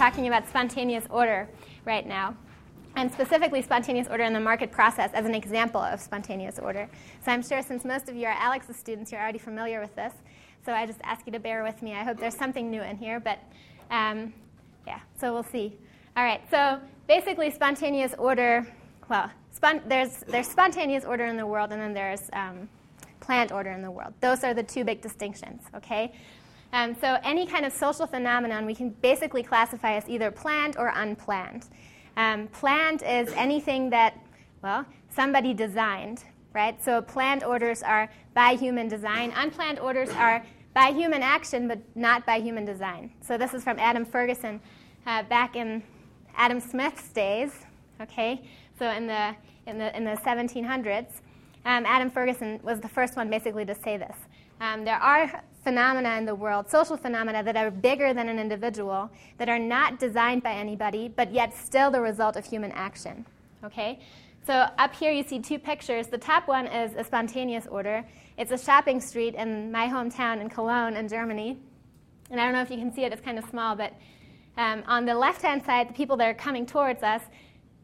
talking about spontaneous order right now, and specifically spontaneous order in the market process as an example of spontaneous order. So I'm sure since most of you are Alex's students, you're already familiar with this. So I just ask you to bear with me. I hope there's something new in here, but um, yeah, so we'll see. All right, so basically, spontaneous order, well, spon- there's, there's spontaneous order in the world, and then there's um, planned order in the world. Those are the two big distinctions, okay? Um, so any kind of social phenomenon we can basically classify as either planned or unplanned. Um, planned is anything that, well, somebody designed, right? So planned orders are by human design. Unplanned orders are by human action, but not by human design. So this is from Adam Ferguson uh, back in Adam Smith's days, okay? So in the, in the, in the 1700s, um, Adam Ferguson was the first one basically to say this. Um, there are phenomena in the world, social phenomena, that are bigger than an individual, that are not designed by anybody, but yet still the result of human action. Okay? So up here you see two pictures. The top one is a spontaneous order. It's a shopping street in my hometown in Cologne in Germany. And I don't know if you can see it, it's kind of small, but um, on the left hand side, the people that are coming towards us,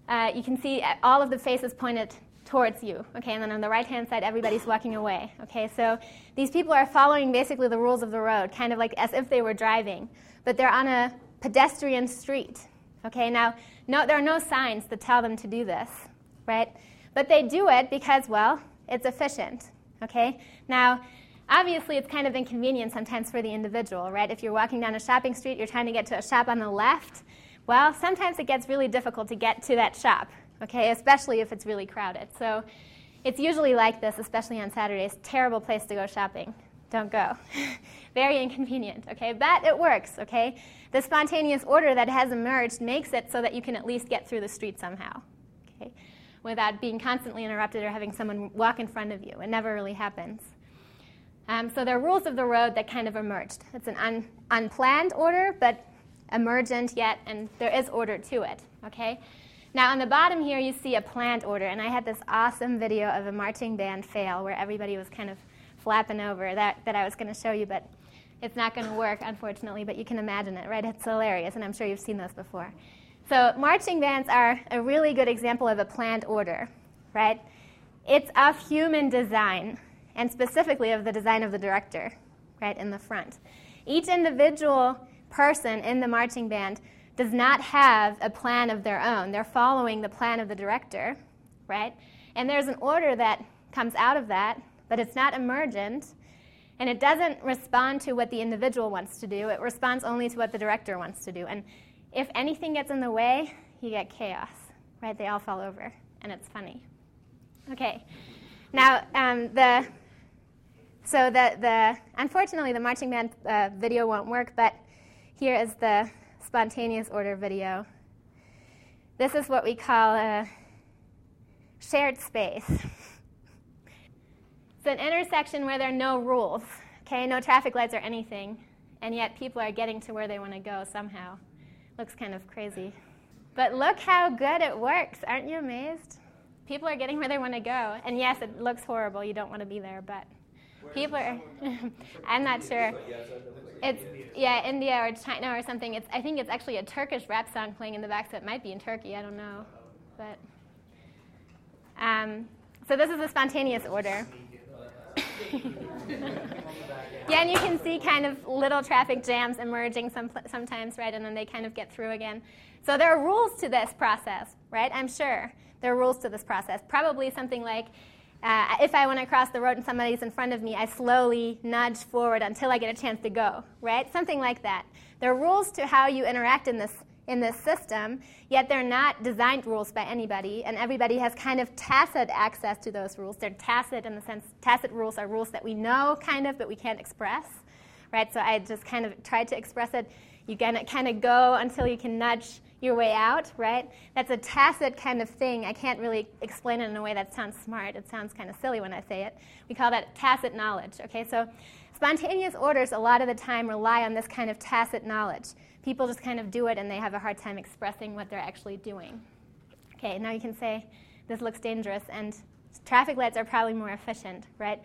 uh, you can see all of the faces pointed towards you. Okay, and then on the right hand side, everybody's walking away. Okay, so these people are following basically the rules of the road, kind of like as if they were driving, but they're on a pedestrian street. Okay, now no, there are no signs that tell them to do this, right? But they do it because, well, it's efficient. Okay, now obviously it's kind of inconvenient sometimes for the individual, right? If you're walking down a shopping street, you're trying to get to a shop on the left. Well, sometimes it gets really difficult to get to that shop, okay, especially if it's really crowded. So it's usually like this, especially on Saturdays. Terrible place to go shopping. Don't go. Very inconvenient, okay? But it works, okay? The spontaneous order that has emerged makes it so that you can at least get through the street somehow, okay? Without being constantly interrupted or having someone walk in front of you. It never really happens. Um, so there are rules of the road that kind of emerged. It's an un- unplanned order, but emergent yet, and there is order to it, okay? Now, on the bottom here, you see a planned order, and I had this awesome video of a marching band fail where everybody was kind of flapping over that, that I was going to show you, but it's not going to work, unfortunately, but you can imagine it, right? It's hilarious, and I'm sure you've seen those before. So, marching bands are a really good example of a planned order, right? It's of human design, and specifically of the design of the director, right, in the front. Each individual person in the marching band does not have a plan of their own. They're following the plan of the director, right? And there's an order that comes out of that, but it's not emergent, and it doesn't respond to what the individual wants to do. It responds only to what the director wants to do. And if anything gets in the way, you get chaos, right? They all fall over, and it's funny. Okay. Now, um, the so the, the unfortunately the marching band uh, video won't work, but here is the spontaneous order video. This is what we call a shared space. It's an intersection where there are no rules, okay, no traffic lights or anything, and yet people are getting to where they want to go somehow. Looks kind of crazy. But look how good it works. Aren't you amazed? People are getting where they want to go. And yes, it looks horrible. You don't want to be there, but people are. I'm not sure. It's yeah, India or China or something. It's I think it's actually a Turkish rap song playing in the back, so it might be in Turkey. I don't know, but um, so this is a spontaneous order. yeah, and you can see kind of little traffic jams emerging some, sometimes, right? And then they kind of get through again. So there are rules to this process, right? I'm sure there are rules to this process. Probably something like uh, if I want to cross the road and somebody's in front of me, I slowly nudge forward until I get a chance to go, right? Something like that. There are rules to how you interact in this, in this system, yet they're not designed rules by anybody, and everybody has kind of tacit access to those rules. They're tacit in the sense, tacit rules are rules that we know, kind of, but we can't express, right? So I just kind of tried to express it. You kind of go until you can nudge your way out, right? That's a tacit kind of thing. I can't really explain it in a way that sounds smart. It sounds kind of silly when I say it. We call that tacit knowledge, okay? So spontaneous orders a lot of the time rely on this kind of tacit knowledge. People just kind of do it and they have a hard time expressing what they're actually doing. Okay, now you can say this looks dangerous and traffic lights are probably more efficient, right?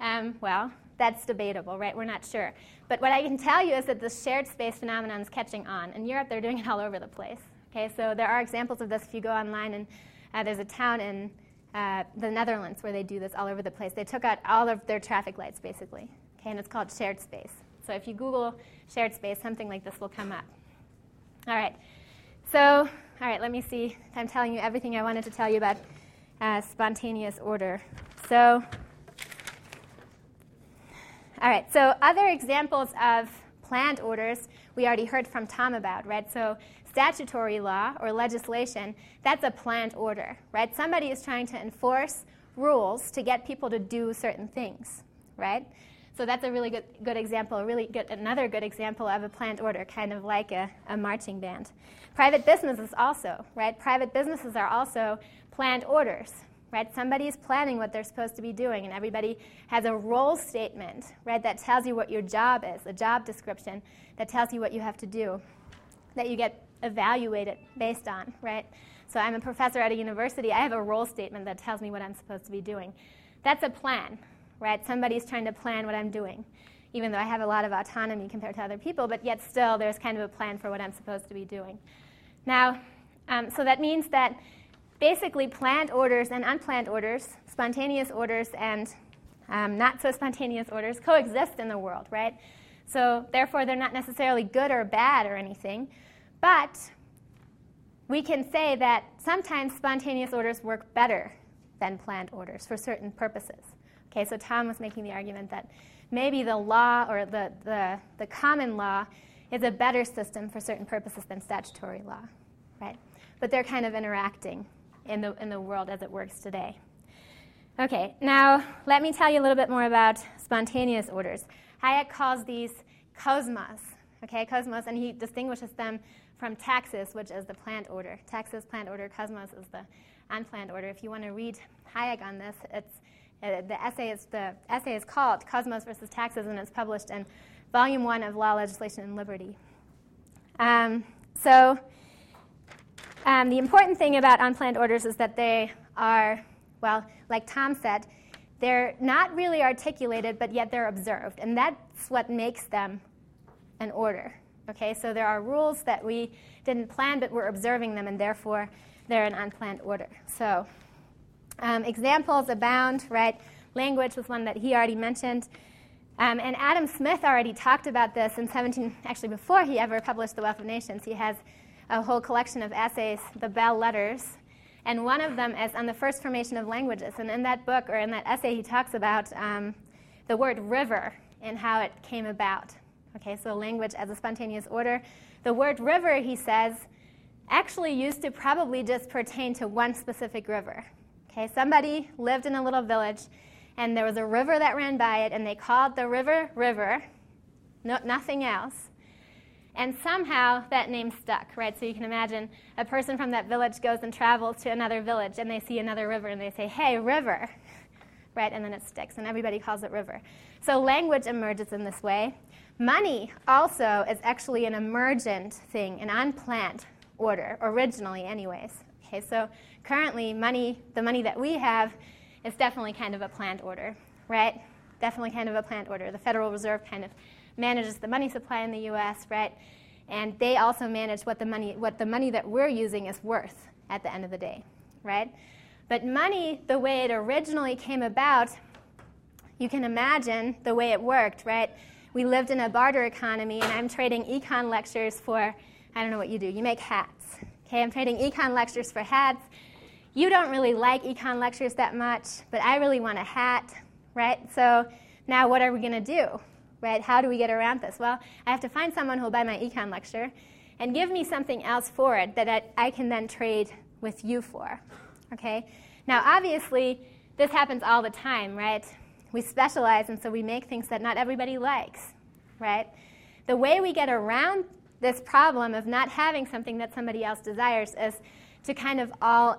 Um, well, that's debatable, right? We're not sure. But what I can tell you is that the shared space phenomenon is catching on. In Europe, they're doing it all over the place. Okay, so there are examples of this if you go online, and uh, there's a town in uh, the Netherlands where they do this all over the place. They took out all of their traffic lights, basically. Okay, and it's called shared space. So if you Google shared space, something like this will come up. All right. So, all right, let me see. I'm telling you everything I wanted to tell you about uh, spontaneous order. So, all right, so other examples of planned orders we already heard from Tom about, right? So, statutory law or legislation, that's a planned order, right? Somebody is trying to enforce rules to get people to do certain things, right? So that's a really good, good example, really good, another good example of a planned order, kind of like a, a marching band. Private businesses also, right? Private businesses are also planned orders, right? Somebody's planning what they're supposed to be doing, and everybody has a role statement, right, that tells you what your job is, a job description that tells you what you have to do, that you get evaluated based on, right? So I'm a professor at a university. I have a role statement that tells me what I'm supposed to be doing. That's a plan, right? Somebody's trying to plan what I'm doing, even though I have a lot of autonomy compared to other people, but yet still there's kind of a plan for what I'm supposed to be doing. Now, um, so that means that basically planned orders and unplanned orders, spontaneous orders and um, not so spontaneous orders, coexist in the world, right? So therefore, they're not necessarily good or bad or anything, but we can say that sometimes spontaneous orders work better than planned orders for certain purposes. Okay, so Tom was making the argument that maybe the law or the, the, the common law is a better system for certain purposes than statutory law, right? But they're kind of interacting in the, in the world as it works today. Okay, now let me tell you a little bit more about spontaneous orders. Hayek calls these cosmos, okay, cosmos, and he distinguishes them from taxis, which is the planned order. Taxis, planned order, cosmos is the unplanned order. If you want to read Hayek on this, it's uh, the essay is the essay is called Cosmos versus Taxis, and it's published in Volume One of Law, Legislation, and Liberty. Um, so, um, the important thing about unplanned orders is that they are, well, like Tom said, they're not really articulated, but yet they're observed, and that's what makes them an order. Okay, so there are rules that we didn't plan, but we're observing them, and therefore they're an unplanned order. So. Um, examples abound, right? Language was one that he already mentioned. Um, and Adam Smith already talked about this in 17, actually before he ever published The Wealth of Nations. He has a whole collection of essays, the Belles Lettres, and one of them is on the first formation of languages. And in that book, or in that essay, he talks about um, the word river and how it came about. Okay, so language as a spontaneous order. The word river, he says, actually used to probably just pertain to one specific river. Okay, somebody lived in a little village, and there was a river that ran by it, and they called the river River, no, nothing else. And somehow that name stuck, right? So you can imagine a person from that village goes and travels to another village, and they see another river, and they say, "Hey, river," right? And then it sticks, and everybody calls it river. So language emerges in this way. Money also is actually an emergent thing, an unplanned order, originally, anyways. Okay, so currently, money, the money that we have, is definitely kind of a planned order, right? Definitely kind of a planned order. The Federal Reserve kind of manages the money supply in the U.S., right? And they also manage what the money, what the money that we're using is worth at the end of the day, right? But money, the way it originally came about, you can imagine the way it worked, right? We lived in a barter economy, and I'm trading econ lectures for, I don't know what you do, you make hats, Okay, I'm trading econ lectures for hats. You don't really like econ lectures that much, but I really want a hat, right? So now what are we going to do, right? How do we get around this? Well, I have to find someone who will buy my econ lecture and give me something else for it that I, can then trade with you for, okay? Now, obviously, this happens all the time, right? We specialize, and so we make things that not everybody likes, right? The way we get around this problem of not having something that somebody else desires is to kind of all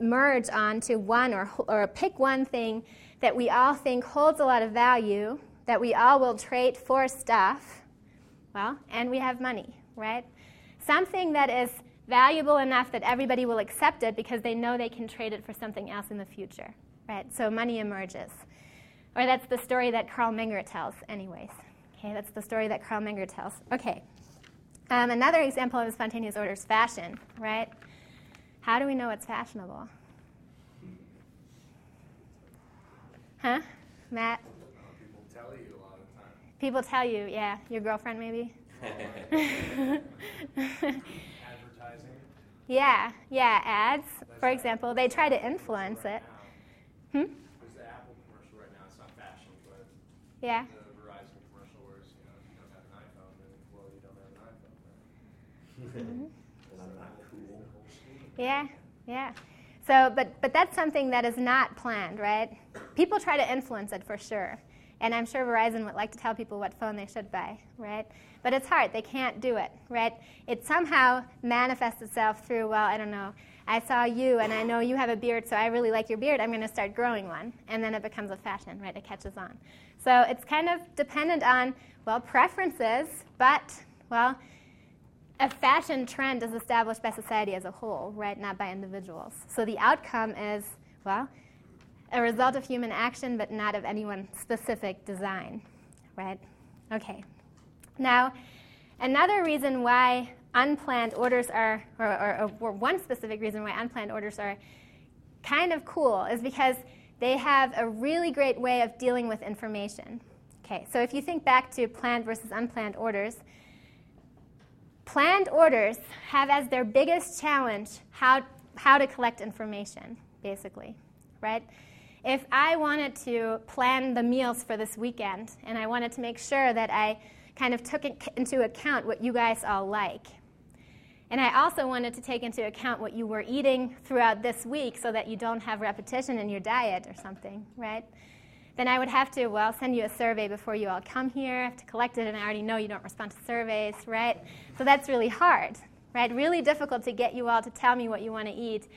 merge onto one or, or pick one thing that we all think holds a lot of value, that we all will trade for stuff, well, and we have money, right? Something that is valuable enough that everybody will accept it because they know they can trade it for something else in the future, right? So money emerges. Or that's the story that Carl Menger tells, anyways. Okay, that's the story that Carl Menger tells. Okay. Um, another example of spontaneous order is fashion, right? How do we know it's fashionable? Huh? Matt? People tell you a lot of the time. People tell you, yeah. Your girlfriend, maybe? Advertising. yeah, yeah, ads, for example. They try to influence it. Hmm? There's the Apple commercial right now. It's not fashion, but Yeah. the Verizon commercial where it's, you know, if you don't have an iPhone, then, well, you don't have an iPhone. Yeah, yeah. So, but, but that's something that is not planned, right? People try to influence it for sure. And I'm sure Verizon would like to tell people what phone they should buy, right? But it's hard. They can't do it, right? It somehow manifests itself through, well, I don't know, I saw you and I know you have a beard, so I really like your beard. I'm going to start growing one. And then it becomes a fashion, right? It catches on. So it's kind of dependent on, well, preferences, but, well, a fashion trend is established by society as a whole, right, not by individuals. So the outcome is, well, a result of human action, but not of any one specific design, right? Okay. Now, another reason why unplanned orders are, or, or, or one specific reason why unplanned orders are kind of cool is because they have a really great way of dealing with information. Okay, so if you think back to planned versus unplanned orders, Planned orders have as their biggest challenge how, how to collect information, basically, right? If I wanted to plan the meals for this weekend and I wanted to make sure that I kind of took into account what you guys all like, and I also wanted to take into account what you were eating throughout this week so that you don't have repetition in your diet or something, right? then I would have to, well, send you a survey before you all come here. I have to collect it, and I already know you don't respond to surveys, right? So that's really hard, right? Really difficult to get you all to tell me what you want to eat.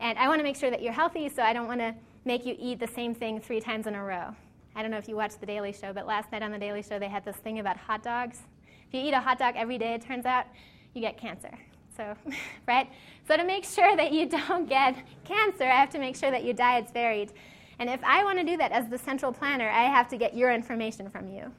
And I want to make sure that you're healthy, so I don't want to make you eat the same thing three times in a row. I don't know if you watched The Daily Show, but last night on The Daily Show, they had this thing about hot dogs. If you eat a hot dog every day, it turns out you get cancer. So, right? So, to make sure that you don't get cancer, I have to make sure that your diet's varied. And if I want to do that as the central planner, I have to get your information from you,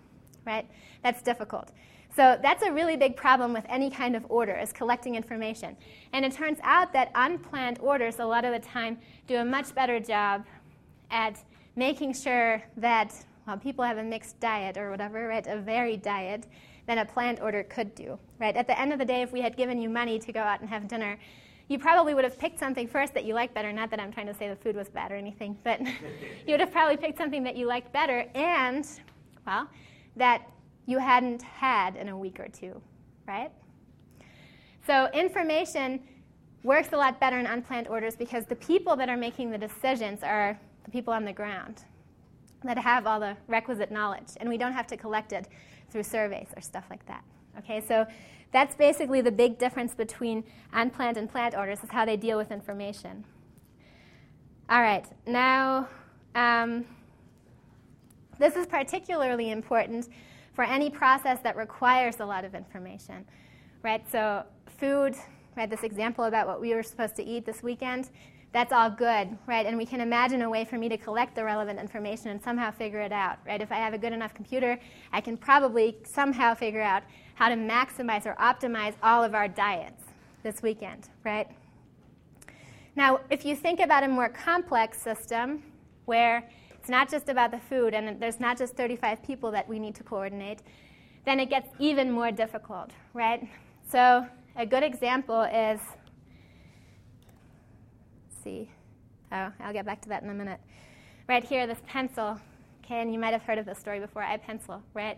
right? That's difficult. So that's a really big problem with any kind of order is collecting information. And it turns out that unplanned orders a lot of the time do a much better job at making sure that well, people have a mixed diet or whatever, right, a varied diet, than a planned order could do, right? At the end of the day, if we had given you money to go out and have dinner, you probably would have picked something first that you liked better. Not that I'm trying to say the food was bad or anything, but you would have probably picked something that you liked better and, well, that you hadn't had in a week or two, right? So information works a lot better in unplanned orders because the people that are making the decisions are the people on the ground that have all the requisite knowledge, and we don't have to collect it through surveys or stuff like that. Okay, so that's basically the big difference between unplanned and planned orders, is how they deal with information. All right, now um, this is particularly important for any process that requires a lot of information, right? So food, right? This example about what we were supposed to eat this weekend, that's all good, right? And we can imagine a way for me to collect the relevant information and somehow figure it out, right? If I have a good enough computer, I can probably somehow figure out how to maximize or optimize all of our diets this weekend, right? Now, if you think about a more complex system where it's not just about the food and there's not just 35 people that we need to coordinate, then it gets even more difficult, right? So, a good example is Oh, I'll get back to that in a minute. Right here, this pencil. Okay, and you might have heard of this story before, I pencil, right?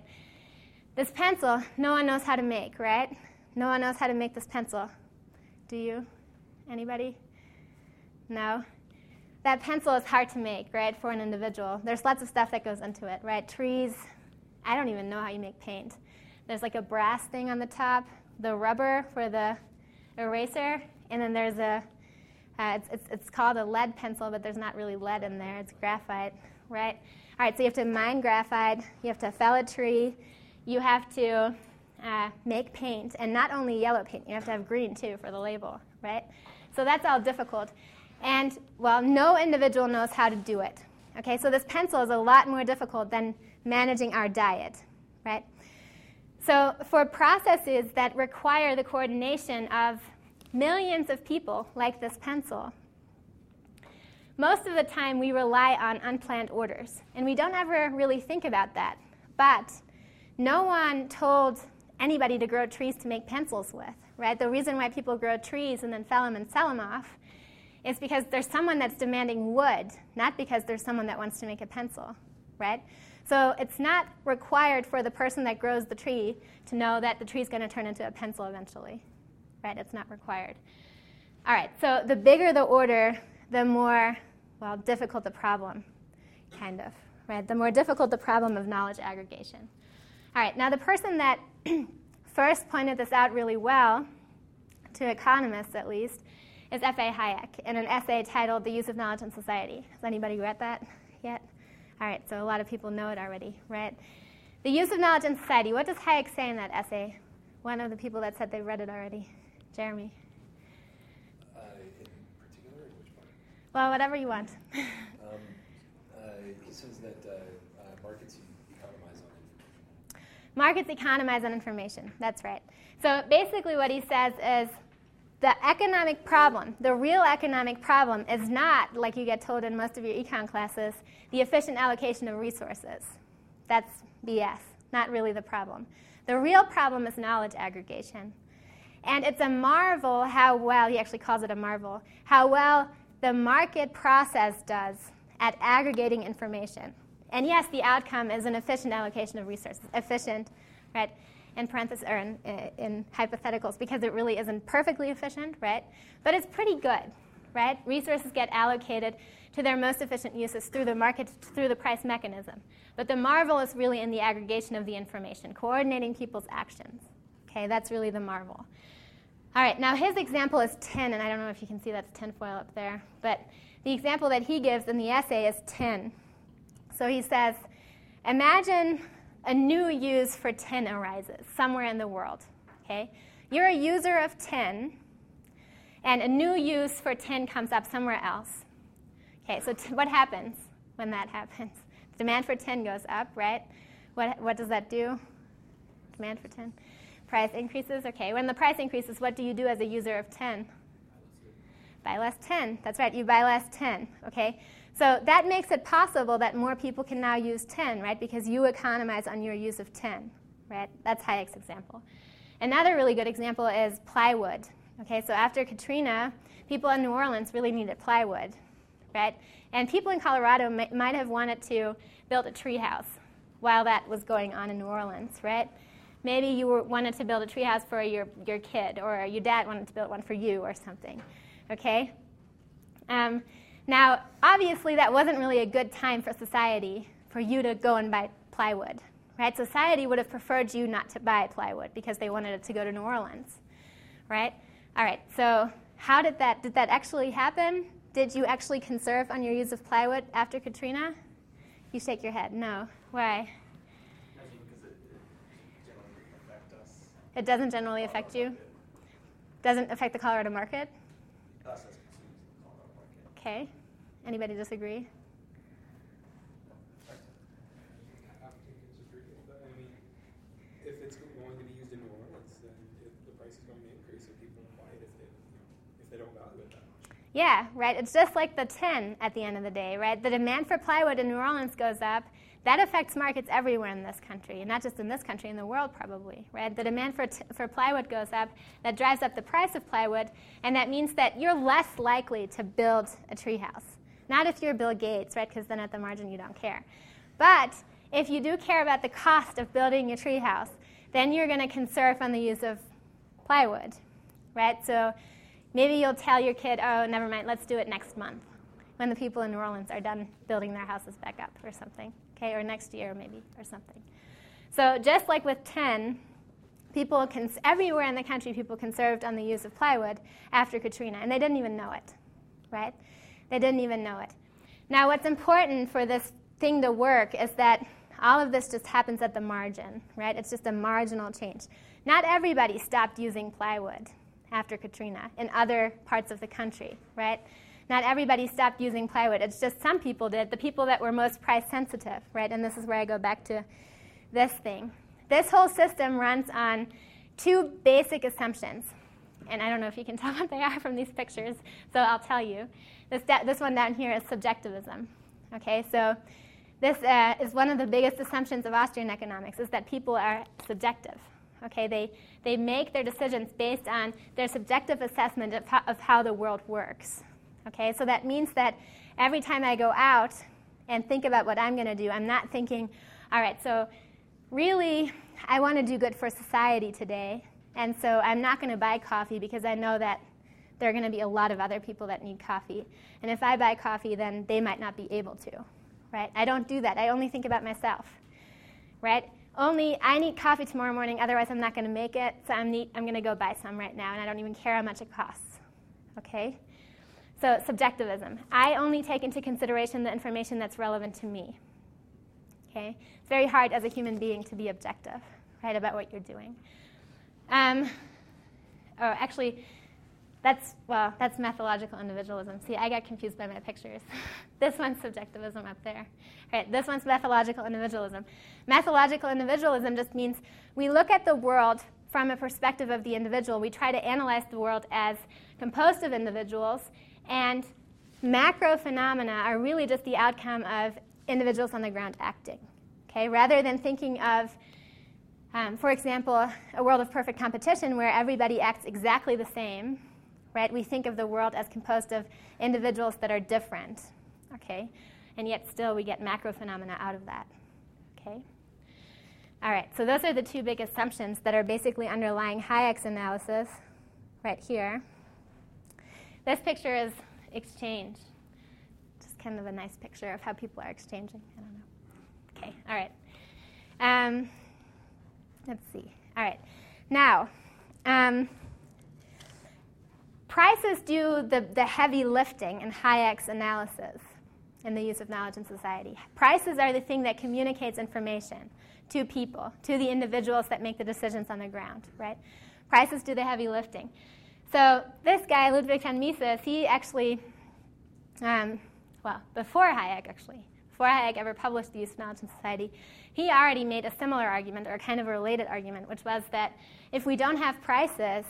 This pencil, no one knows how to make, right? No one knows how to make this pencil. Do you? Anybody? No? That pencil is hard to make, right, for an individual. There's lots of stuff that goes into it, right? Trees. I don't even know how you make paint. There's like a brass thing on the top, the rubber for the eraser, and then there's a, uh, it's, it's, it's called a lead pencil, but there's not really lead in there. It's graphite, right? All right, so you have to mine graphite, you have to fell a tree, you have to uh, make paint, and not only yellow paint, you have to have green too for the label, right? So that's all difficult. And, well, no individual knows how to do it. Okay, so this pencil is a lot more difficult than managing our diet, right? So for processes that require the coordination of millions of people, like this pencil, most of the time we rely on unplanned orders, and we don't ever really think about that. But no one told anybody to grow trees to make pencils with, right? The reason why people grow trees and then fell them and sell them off is because there's someone that's demanding wood, not because there's someone that wants to make a pencil, right? So it's not required for the person that grows the tree to know that the tree is going to turn into a pencil eventually, right? It's not required. All right, so the bigger the order, the more well, difficult the problem, kind of, right? The more difficult the problem of knowledge aggregation. All right, now the person that first pointed this out really well, to economists at least, is F.A. Hayek in an essay titled The Use of Knowledge in Society. Has anybody read that yet? All right, so a lot of people know it already, right? The use of knowledge in society. What does Hayek say in that essay? One of the people that said they read it already. Jeremy. Well, whatever you want. um, uh, he says that uh, uh, markets economize on information. Markets economize on information. That's right. So basically, what he says is the economic problem, the real economic problem, is not, like you get told in most of your econ classes, the efficient allocation of resources. That's BS, not really the problem. The real problem is knowledge aggregation. And it's a marvel how well, he actually calls it a marvel, how well the market process does at aggregating information. And yes, the outcome is an efficient allocation of resources. Efficient, right? In parentheses or in, in hypotheticals, because it really isn't perfectly efficient, right? But it's pretty good, right? Resources get allocated to their most efficient uses through the market, through the price mechanism. But the marvel is really in the aggregation of the information, coordinating people's actions. Okay, that's really the marvel. All right, now his example is tin, and I don't know if you can see that's tinfoil up there, but the example that he gives in the essay is tin. So he says, imagine a new use for tin arises somewhere in the world. Okay, you're a user of tin, and a new use for tin comes up somewhere else. Okay, so t- what happens when that happens? Demand for tin goes up, right? What, what does that do? Demand for tin. Price increases, okay. When the price increases, what do you do as a user of tin? Buy less tin. That's right, you buy less tin, okay? So that makes it possible that more people can now use tin, right? Because you economize on your use of tin, right? That's Hayek's example. Another really good example is plywood. Okay, so after Katrina, people in New Orleans really needed plywood, right? And people in Colorado might have wanted to build a treehouse while that was going on in New Orleans, right? Maybe you wanted to build a treehouse for your, your kid, or your dad wanted to build one for you, or something. Okay? Um, now, obviously, that wasn't really a good time for society for you to go and buy plywood. Right? Society would have preferred you not to buy plywood because they wanted it to go to New Orleans. Right? All right, so how did that, did that actually happen? Did you actually conserve on your use of plywood after Katrina? You shake your head. No. Why? It doesn't generally affect you? Doesn't affect the Colorado market? Okay. Anybody disagree? if it's going to be used in New Orleans, then the price is going to increase if people buy it if they, don't value it that much. Yeah, right. It's just like the tin at the end of the day, right? The demand for plywood in New Orleans goes up, that affects markets everywhere in this country, and not just in this country, in the world probably, right? The demand for, t- for plywood goes up, that drives up the price of plywood, and that means that you're less likely to build a treehouse. Not if you're Bill Gates, right? Because then at the margin you don't care. But if you do care about the cost of building a treehouse, then you're going to conserve on the use of plywood, right? So maybe you'll tell your kid, oh, never mind, let's do it next month when the people in New Orleans are done building their houses back up or something okay, or next year maybe, or something. So just like with tin, people cons- everywhere in the country, people conserved on the use of plywood after Katrina, and they didn't even know it, right? They didn't even know it. Now, what's important for this thing to work is that all of this just happens at the margin, right? It's just a marginal change. Not everybody stopped using plywood after Katrina in other parts of the country, right? Not everybody stopped using plywood. It's just some people did, the people that were most price sensitive, right? And this is where I go back to this thing. This whole system runs on two basic assumptions. And I don't know if you can tell what they are from these pictures, so I'll tell you. This, this one down here is subjectivism. Okay, so this uh, is one of the biggest assumptions of Austrian economics is that people are subjective. Okay, they, they make their decisions based on their subjective assessment of of how the world works. Okay, so that means that every time I go out and think about what I'm going to do, I'm not thinking, all right, so really, I want to do good for society today, and so I'm not going to buy coffee because I know that there are going to be a lot of other people that need coffee. And if I buy coffee, then they might not be able to. Right? I don't do that. I only think about myself. Right? Only I need coffee tomorrow morning, otherwise I'm not going to make it, so I'm, I'm going to go buy some right now, and I don't even care how much it costs. Okay? So, subjectivism. I only take into consideration the information that's relevant to me. Okay? It's very hard as a human being to be objective, right, about what you're doing. Um, oh, actually, that's, well, that's methodological individualism. See, I got confused by my pictures. this one's subjectivism up there. Right, this one's methodological individualism. Methodological individualism just means we look at the world from a perspective of the individual. We try to analyze the world as composed of individuals, and macro phenomena are really just the outcome of individuals on the ground acting. Okay, rather than thinking of um, for example, a world of perfect competition where everybody acts exactly the same right? We think of the world as composed of individuals that are different, okay? And yet still we get macro phenomena out of that, okay? All right, so those are the two big assumptions that are basically underlying Hayek's analysis right here. This picture is exchange. Just kind of a nice picture of how people are exchanging. I don't know. Okay, all right. Um, let's see. All right. Now, um, Prices do the, the heavy lifting in Hayek's analysis in the use of knowledge in society. Prices are the thing that communicates information to people, to the individuals that make the decisions on the ground, right? Prices do the heavy lifting. So this guy, Ludwig von Mises, he actually, um, well, before Hayek actually, before Hayek ever published the use of knowledge in society, he already made a similar argument or kind of a related argument, which was that if we don't have prices,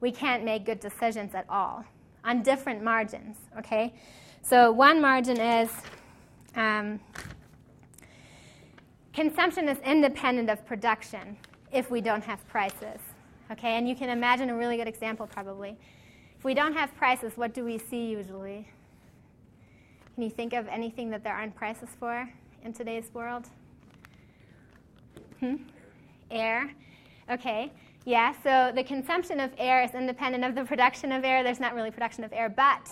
we can't make good decisions at all on different margins, okay? So one margin is um, consumption is independent of production if we don't have prices, okay? And you can imagine a really good example probably. If we don't have prices, what do we see usually? Can you think of anything that there aren't prices for in today's world? Hmm? Air. Okay. Yeah, so the consumption of air is independent of the production of air. There's not really production of air, but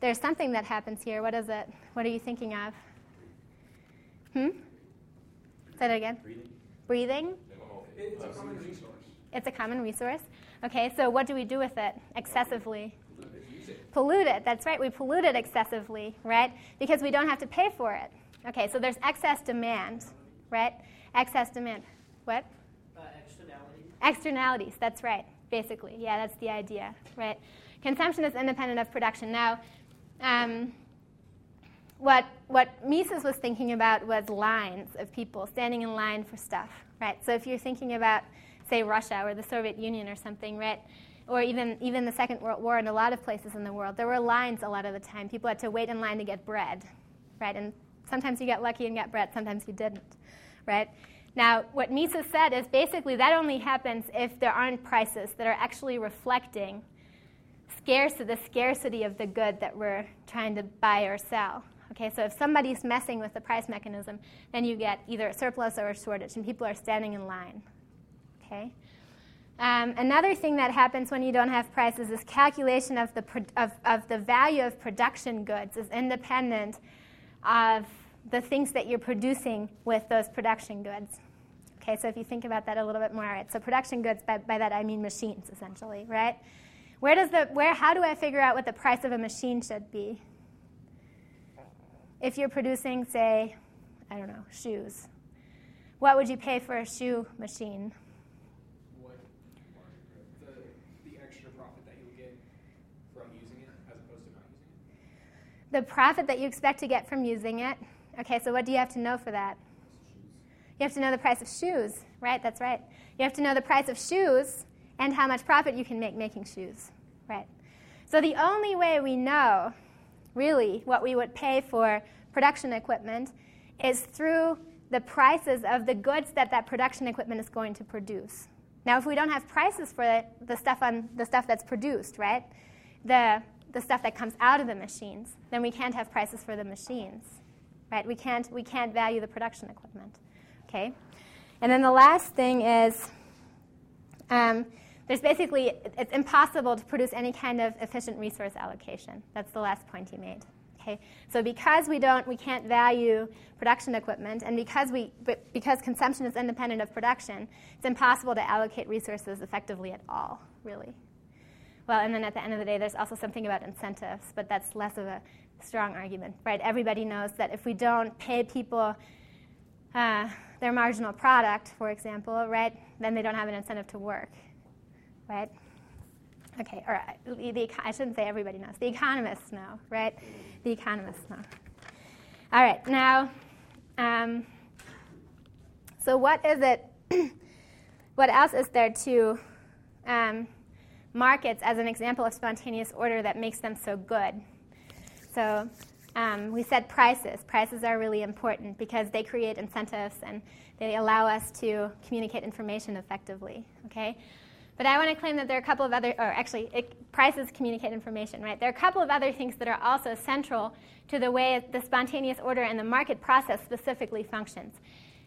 there's something that happens here. What is it? What are you thinking of? Hmm? Say that again. Breathing. Breathing? It's a common resource. It's a common resource. Okay, so what do we do with it excessively? Pollute it. That's right, we pollute it excessively, right? Because we don't have to pay for it. Okay, so there's excess demand, right? Excess demand. What? Uh, externalities. Externalities, that's right, basically. Yeah, that's the idea, right? Consumption is independent of production. Now, um, what, what Mises was thinking about was lines of people standing in line for stuff, right? So if you're thinking about, say, Russia or the Soviet Union or something, right? Or even, even the Second World War in a lot of places in the world, there were lines a lot of the time. People had to wait in line to get bread, right? And sometimes you got lucky and got bread, sometimes you didn't, right? Now, what Mises said is basically that only happens if there aren't prices that are actually reflecting scarcity, the scarcity of the good that we're trying to buy or sell. Okay, so if somebody's messing with the price mechanism, then you get either a surplus or a shortage, and people are standing in line. Okay. Um, another thing that happens when you don't have prices is calculation of the, pro- of, of the value of production goods is independent of the things that you're producing with those production goods. Okay, so if you think about that a little bit more, right? So production goods, by, by that I mean machines, essentially, right? Where does the where? How do I figure out what the price of a machine should be? If you're producing, say, I don't know, shoes, what would you pay for a shoe machine? What the, the extra profit that you would get from using it as opposed to not using it. The profit that you expect to get from using it. Okay, so what do you have to know for that? You have to know the price of shoes, right? That's right. You have to know the price of shoes and how much profit you can make making shoes, right? So the only way we know really what we would pay for production equipment is through the prices of the goods that that production equipment is going to produce. Now, if we don't have prices for the, stuff on the stuff that's produced, right, the the stuff that comes out of the machines, then we can't have prices for the machines, right? We can't we can't value the production equipment, okay? And then the last thing is. Um, there's basically, it's impossible to produce any kind of efficient resource allocation. That's the last point he made. Okay? So because we don't, we can't value production equipment, and because, we, because consumption is independent of production, it's impossible to allocate resources effectively at all, really. Well, and then at the end of the day, there's also something about incentives, but that's less of a strong argument, right? Everybody knows that if we don't pay people uh, their marginal product, for example, right, then they don't have an incentive to work right? Okay, or the, the, I shouldn't say everybody knows. The economists know, right? The economists know. All right, now, um, so what is it? what else is there to um, markets as an example of spontaneous order that makes them so good? So um, we said prices. Prices are really important because they create incentives and they allow us to communicate information effectively. Okay. But I want to claim that there are a couple of other, or actually, it, prices communicate information, right? There are a couple of other things that are also central to the way the spontaneous order and the market process specifically functions.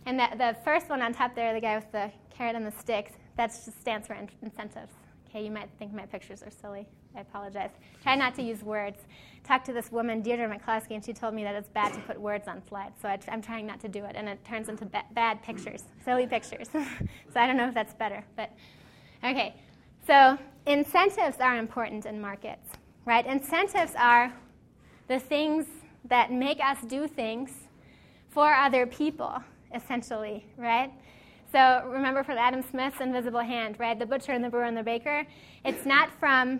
And the, the first one on top there, the guy with the carrot and the sticks, that just stands for in- incentives. Okay, you might think my pictures are silly. I apologize. Try not to use words. Talked to this woman, Deirdre McCloskey, and she told me that it's bad to put words on slides. So I, am trying not to do it, and it turns into ba- bad pictures, silly pictures. so I don't know if that's better, but Okay, so incentives are important in markets, right? Incentives are the things that make us do things for other people, essentially, right? So remember from Adam Smith's Invisible Hand, right? The butcher and the brewer and the baker. It's not from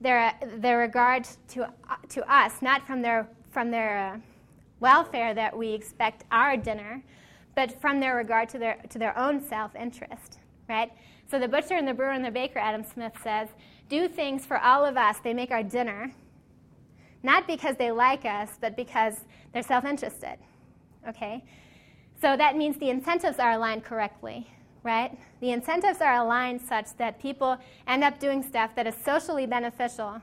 their, their regard to, uh, to us, not from their, from their uh, welfare that we expect our dinner, but from their regard to their, to their own self interest, right? So the butcher and the brewer and the baker, Adam Smith says, do things for all of us. They make our dinner, not because they like us, but because they're self interested. Okay? So that means the incentives are aligned correctly, right? The incentives are aligned such that people end up doing stuff that is socially beneficial,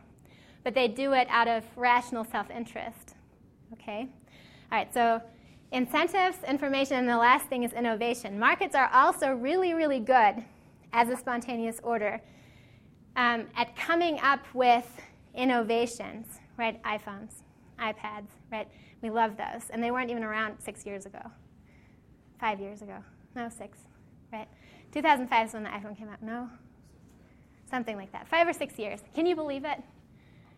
but they do it out of rational self interest. Okay? All right, so incentives, information, and the last thing is innovation. Markets are also really, really good as a spontaneous order um, at coming up with innovations, right? iPhones, iPads, right? We love those. And they weren't even around six years ago, five years ago. No, six, right? 2005 is when the iPhone came out. No? Something like that. Five or six years. Can you believe it?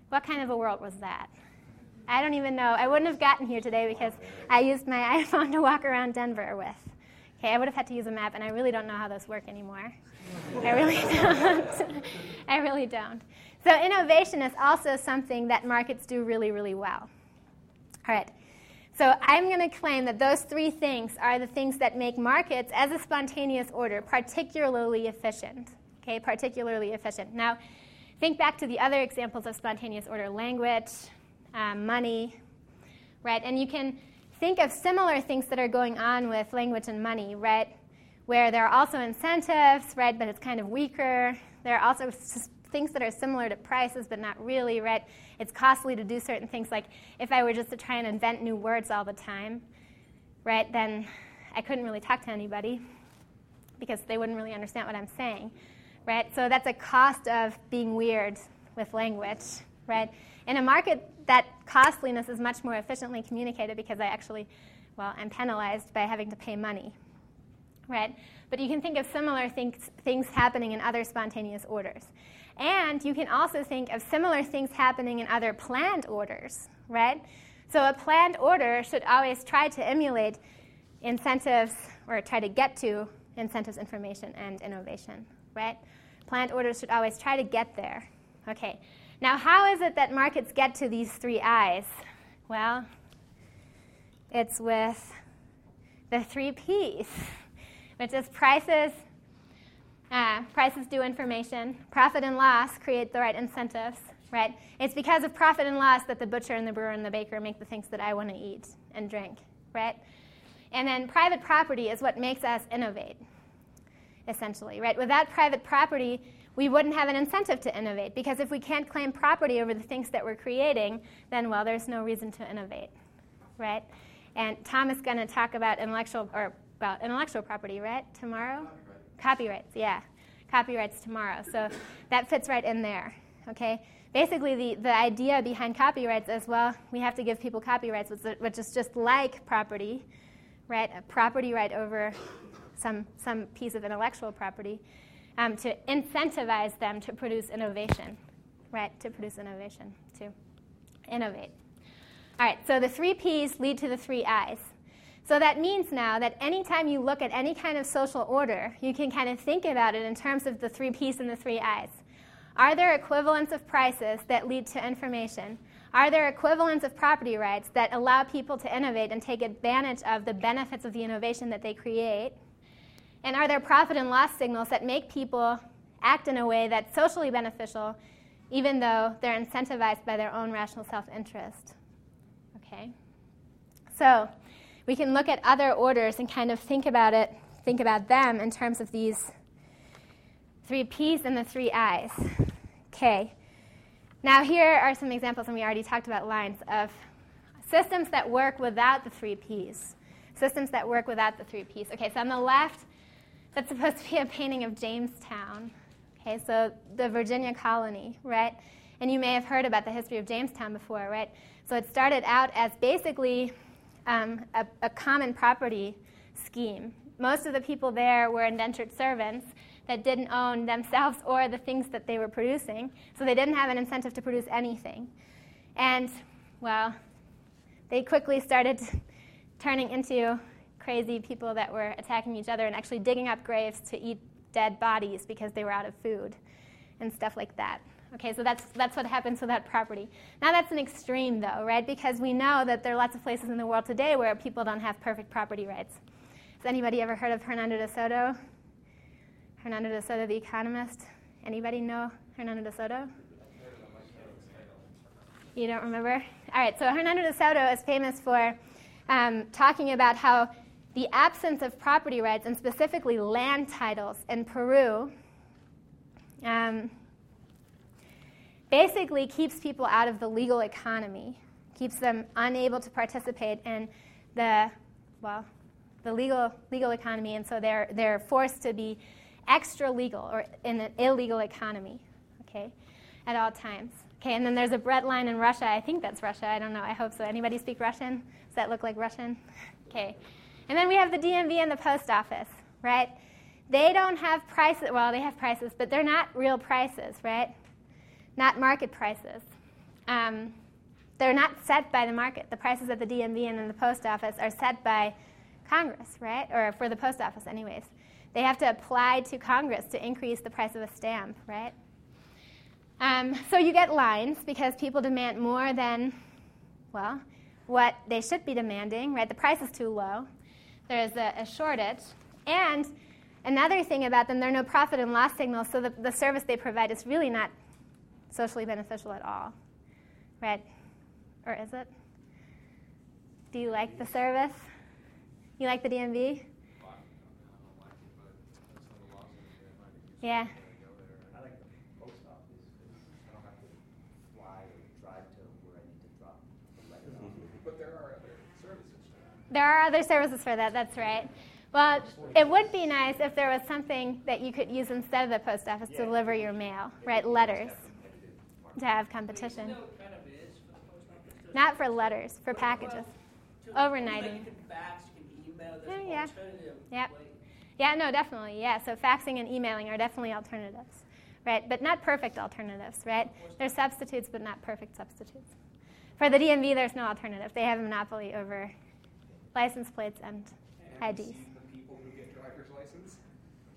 What kind of a world was that? I don't even know. I wouldn't have gotten here today because I used my iPhone to walk around Denver with. Okay, I would have had to use a map, and I really don't know how those work anymore. I really don't. I really don't. So, innovation is also something that markets do really, really well. All right. So, I'm going to claim that those three things are the things that make markets as a spontaneous order particularly efficient. Okay, particularly efficient. Now, think back to the other examples of spontaneous order language, um, money, right? And you can think of similar things that are going on with language and money, right? where there are also incentives, right, but it's kind of weaker. There are also things that are similar to prices, but not really, right? It's costly to do certain things. Like if I were just to try and invent new words all the time, right, then I couldn't really talk to anybody because they wouldn't really understand what I'm saying, right? So that's a cost of being weird with language, right? In a market, that costliness is much more efficiently communicated because I actually, well, I'm penalized by having to pay money, right? But you can think of similar things, things happening in other spontaneous orders. And you can also think of similar things happening in other planned orders, right? So a planned order should always try to emulate incentives or try to get to incentives, information, and innovation, right? Planned orders should always try to get there. Okay. Now, how is it that markets get to these three I's? Well, it's with the three P's, which is prices. Uh, prices do information. Profit and loss create the right incentives, right? It's because of profit and loss that the butcher and the brewer and the baker make the things that I want to eat and drink, right? And then private property is what makes us innovate, essentially, right? Without private property, we wouldn't have an incentive to innovate because if we can't claim property over the things that we're creating, then, well, there's no reason to innovate, right? And Tom is going to talk about intellectual or about intellectual property, right? Tomorrow? Copyrights, yeah. Copyrights tomorrow. So that fits right in there, okay? Basically, the, the idea behind copyrights is well, we have to give people copyrights, which is just like property, right? A property right over some, some piece of intellectual property um, to incentivize them to produce innovation, right? To produce innovation, to innovate. All right, so the three P's lead to the three I's. So that means now that anytime you look at any kind of social order, you can kind of think about it in terms of the three P's and the three I's. Are there equivalents of prices that lead to information? Are there equivalents of property rights that allow people to innovate and take advantage of the benefits of the innovation that they create? And are there profit and loss signals that make people act in a way that's socially beneficial, even though they're incentivized by their own rational self interest? Okay? So, we can look at other orders and kind of think about it, think about them in terms of these three P's and the three I's. Okay. Now, here are some examples, and we already talked about lines of systems that work without the three P's. Systems that work without the three P's. Okay, so on the left, that's supposed to be a painting of Jamestown. Okay, so the Virginia colony, right? And you may have heard about the history of Jamestown before, right? So it started out as basically um, a, a common property scheme. Most of the people there were indentured servants that didn't own themselves or the things that they were producing, so they didn't have an incentive to produce anything. And, well, they quickly started turning into crazy people that were attacking each other and actually digging up graves to eat dead bodies because they were out of food and stuff like that. Okay, so that's, that's what happens with that property. Now, that's an extreme, though, right? Because we know that there are lots of places in the world today where people don't have perfect property rights. Has anybody ever heard of Hernando de Soto? Hernando de Soto, the economist. Anybody know Hernando de Soto? You don't remember? All right, so Hernando de Soto is famous for um, talking about how the absence of property rights, and specifically land titles in Peru, um, basically keeps people out of the legal economy, keeps them unable to participate in the, well, the legal, legal economy, and so they're, they're forced to be extra legal or in an illegal economy, okay, at all times. Okay, and then there's a bread line in Russia. I think that's Russia. I don't know. I hope so. Anybody speak Russian? Does that look like Russian? Okay. And then we have the DMV and the post office, right? They don't have prices. Well, they have prices, but they're not real prices, right? Not market prices. Um, they're not set by the market. The prices at the DMV and in the post office are set by Congress, right? Or for the post office, anyways. They have to apply to Congress to increase the price of a stamp, right? Um, so you get lines because people demand more than, well, what they should be demanding, right? The price is too low. There's a, a shortage. And another thing about them, there are no profit and loss signals, so the, the service they provide is really not socially beneficial at all, right? Or is it? Do you like the service? You like the DMV? Yeah. I like the post office because I don't have to drive to where I need to drop the letter off. But there are other services for that. There are other services for that, that's right. Well, it would be nice if there was something that you could use instead of the post office to deliver your mail, right? Letters, to have competition. No, it kind of is for the post office. to- Not for letters, for packages. Overnighting. You can fax, you can email, oh, Yeah, yeah. Yep. Yeah, no, definitely. Yeah, so faxing and emailing are definitely alternatives, right? But not perfect alternatives, right? They're substitutes, but not perfect substitutes. For the DMV, there's no alternative. They have a monopoly over license plates And IDs. see the people who get driver's license,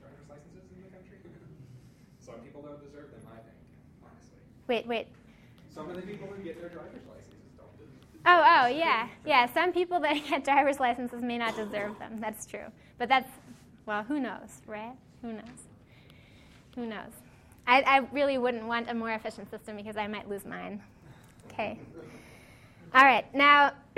driver's licenses in the country. Some people don't deserve them, I think, honestly. Wait, wait. Some of the people who get their driver's licenses don't do Oh, oh, yeah, yeah. Some people that get driver's licenses may not deserve them. That's true. But that's, well, who knows, right? Who knows? Who knows? I, I really wouldn't want a more efficient system because I might lose mine. Okay. All right. Now,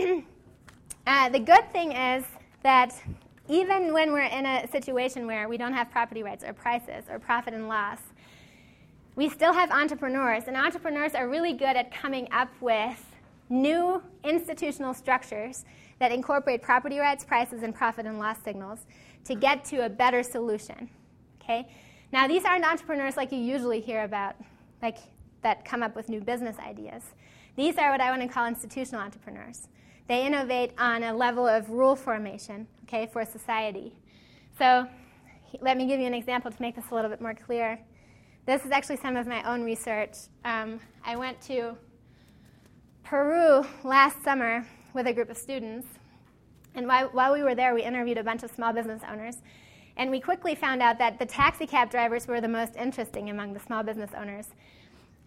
uh, the good thing is that even when we're in a situation where we don't have property rights or prices or profit and loss, we still have entrepreneurs, and entrepreneurs are really good at coming up with new institutional structures that incorporate property rights, prices, and profit and loss signals to get to a better solution. Okay? Now, these aren't entrepreneurs like you usually hear about, like that come up with new business ideas. These are what I want to call institutional entrepreneurs. They innovate on a level of rule formation, okay, for society. So, let me give you an example to make this a little bit more clear. This is actually some of my own research. Um, I went to Peru last summer with a group of students. And while, while we were there, we interviewed a bunch of small business owners. And we quickly found out that the taxi cab drivers were the most interesting among the small business owners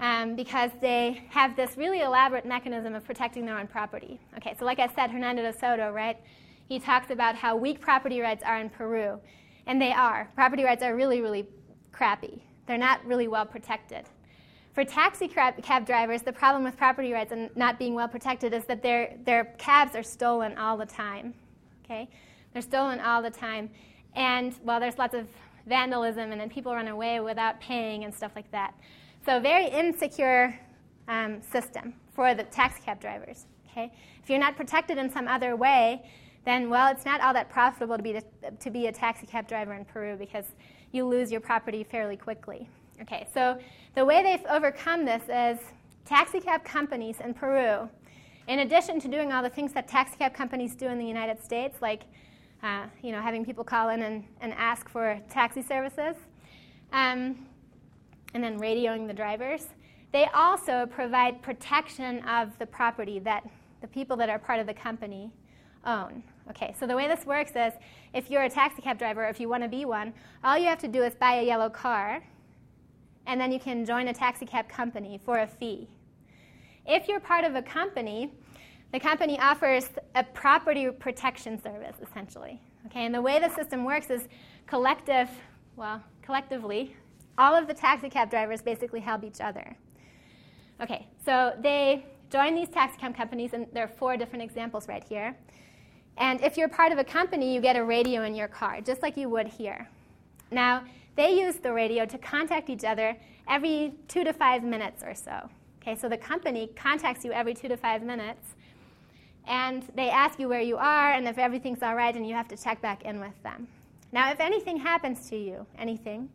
um, because they have this really elaborate mechanism of protecting their own property. Okay, so like I said, Hernando de Soto, right? He talks about how weak property rights are in Peru. And they are. Property rights are really, really crappy. They're not really well protected. For taxi cab drivers, the problem with property rights and not being well protected is that their, their cabs are stolen all the time. Okay? They're stolen all the time. And, well, there's lots of vandalism, and then people run away without paying and stuff like that. So, very insecure um, system for the taxi cab drivers. Okay? If you're not protected in some other way, then, well, it's not all that profitable to be, to be a taxi cab driver in Peru because you lose your property fairly quickly. Okay, so the way they've overcome this is taxicab companies in Peru, in addition to doing all the things that taxicab companies do in the United States, like uh, you know, having people call in and, and ask for taxi services, um, and then radioing the drivers, they also provide protection of the property that the people that are part of the company own. Okay, so the way this works is if you're a taxi cab driver, if you want to be one, all you have to do is buy a yellow car and then you can join a taxi cab company for a fee. If you're part of a company, the company offers a property protection service, essentially. Okay, and the way the system works is collective, well, collectively, all of the taxi cab drivers basically help each other. Okay, so they join these taxi cab companies, and there are four different examples right here. And if you're part of a company, you get a radio in your car, just like you would here. Now, they use the radio to contact each other every two to five minutes or so. Okay, so the company contacts you every two to five minutes, and they ask you where you are and if everything's all right, and you have to check back in with them. Now, if anything happens to you, anything,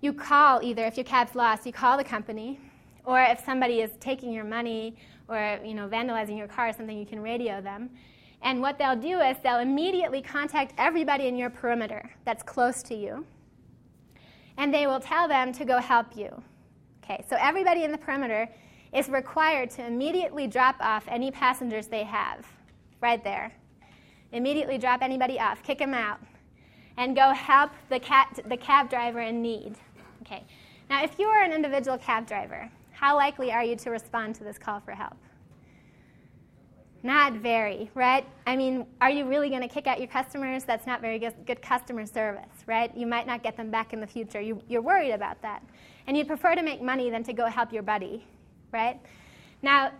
you call either if your cab's lost, you call the company, or if somebody is taking your money or you know vandalizing your car or something, you can radio them. And what they'll do is they'll immediately contact everybody in your perimeter that's close to you and they will tell them to go help you. Okay, so everybody in the perimeter is required to immediately drop off any passengers they have right there. Immediately drop anybody off, kick them out, and go help the, cat, the cab driver in need. Okay, now if you are an individual cab driver, how likely are you to respond to this call for help? Not very, right? I mean, are you really going to kick out your customers? That's not very good, customer service, right? You might not get them back in the future. You, you're worried about that. And you'd prefer to make money than to go help your buddy, right? Now,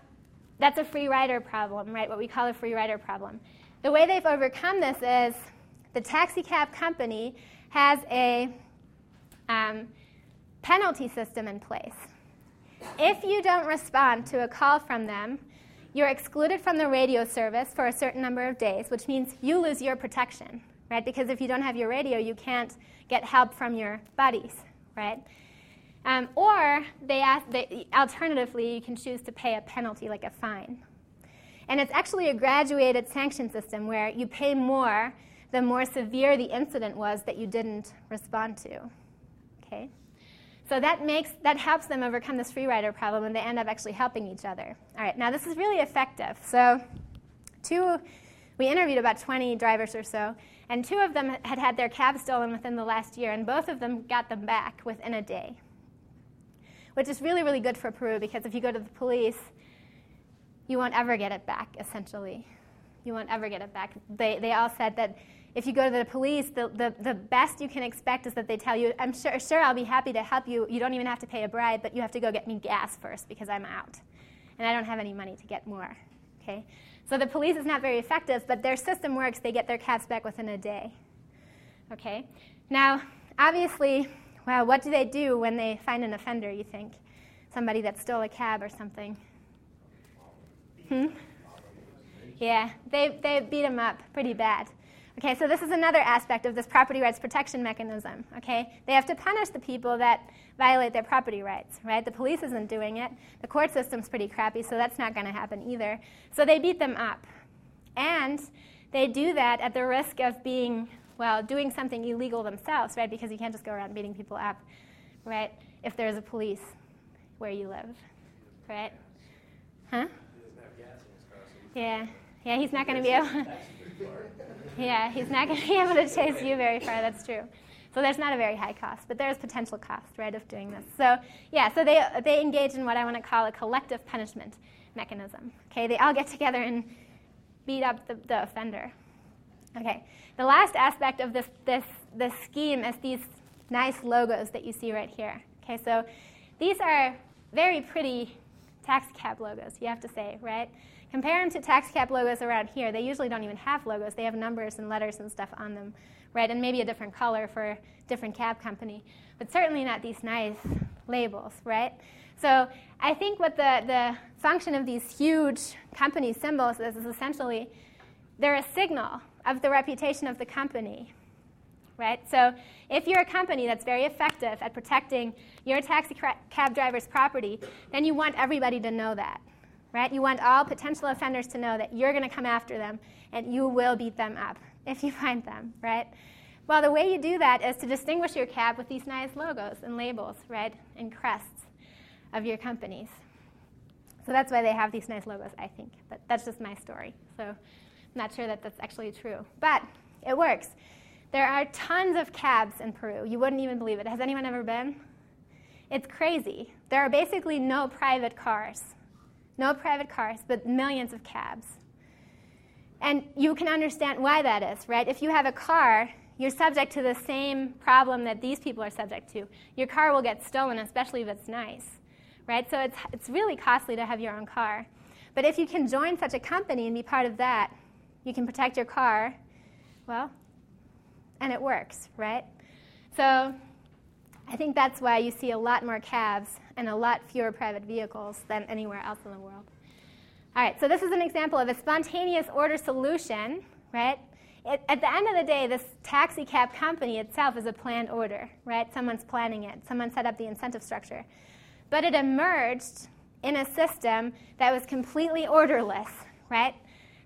that's a free rider problem, right? What we call a free rider problem. The way they've overcome this is the taxi cab company has a um, penalty system in place. If you don't respond to a call from them, you're excluded from the radio service for a certain number of days, which means you lose your protection, right? Because if you don't have your radio, you can't get help from your buddies, right? Um, or they ask, they, alternatively, you can choose to pay a penalty, like a fine. And it's actually a graduated sanction system where you pay more the more severe the incident was that you didn't respond to. Okay? So that makes that helps them overcome this free rider problem, and they end up actually helping each other. All right, now this is really effective. So, two, we interviewed about 20 drivers or so, and two of them had had their cabs stolen within the last year, and both of them got them back within a day, which is really really good for Peru because if you go to the police, you won't ever get it back, essentially. You won't ever get it back. They, they all said that if you go to the police, the, the, the best you can expect is that they tell you, I'm sure, sure, I'll be happy to help you. You don't even have to pay a bribe, but you have to go get me gas first because I'm out. And I don't have any money to get more. Okay? So the police is not very effective, but their system works. They get their cabs back within a day. Okay? Now, obviously, well, what do they do when they find an offender, you think? Somebody that stole a cab or something. Hmm? Yeah, they, they beat them up pretty bad. Okay, so this is another aspect of this property rights protection mechanism. Okay, they have to punish the people that violate their property rights, right? The police isn't doing it. The court system's pretty crappy, so that's not going to happen either. So they beat them up. And they do that at the risk of being, well, doing something illegal themselves, right? Because you can't just go around beating people up, right? If there's a police where you live, right? Huh? Yeah. Yeah, he's not going to be able. yeah, uh, he's not going to be able to chase you very far. That's true. So there's not a very high cost, but there is potential cost, right, of doing this. So yeah, so they they engage in what I want to call a collective punishment mechanism. Okay, they all get together and beat up the, the offender. Okay, the last aspect of this this this scheme is these nice logos that you see right here. Okay, so these are very pretty taxi cab logos, you have to say, right? Compare them to tax cab logos around here. They usually don't even have logos. They have numbers and letters and stuff on them, right? And maybe a different color for different cab company, but certainly not these nice labels, right? So I think what the, the function of these huge company symbols is, is essentially they're a signal of the reputation of the company, right? So if you're a company that's very effective at protecting your taxi cab driver's property, then you want everybody to know that right? You want all potential offenders to know that you're going to come after them and you will beat them up if you find them, right? Well, the way you do that is to distinguish your cab with these nice logos and labels, right, and crests of your companies. So that's why they have these nice logos, I think. But that's just my story. So I'm not sure that that's actually true. But it works. There are tons of cabs in Peru. You wouldn't even believe it. Has anyone ever been? It's crazy. There are basically no private cars no private cars, but millions of cabs. And you can understand why that is, right? If you have a car, you're subject to the same problem that these people are subject to. Your car will get stolen, especially if it's nice, right? So it's, it's really costly to have your own car. But if you can join such a company and be part of that, you can protect your car, well, and it works, right? So I think that's why you see a lot more cabs and a lot fewer private vehicles than anywhere else in the world. All right, so this is an example of a spontaneous order solution, right? It, at the end of the day, this taxi cab company itself is a planned order, right? Someone's planning it, someone set up the incentive structure. But it emerged in a system that was completely orderless, right?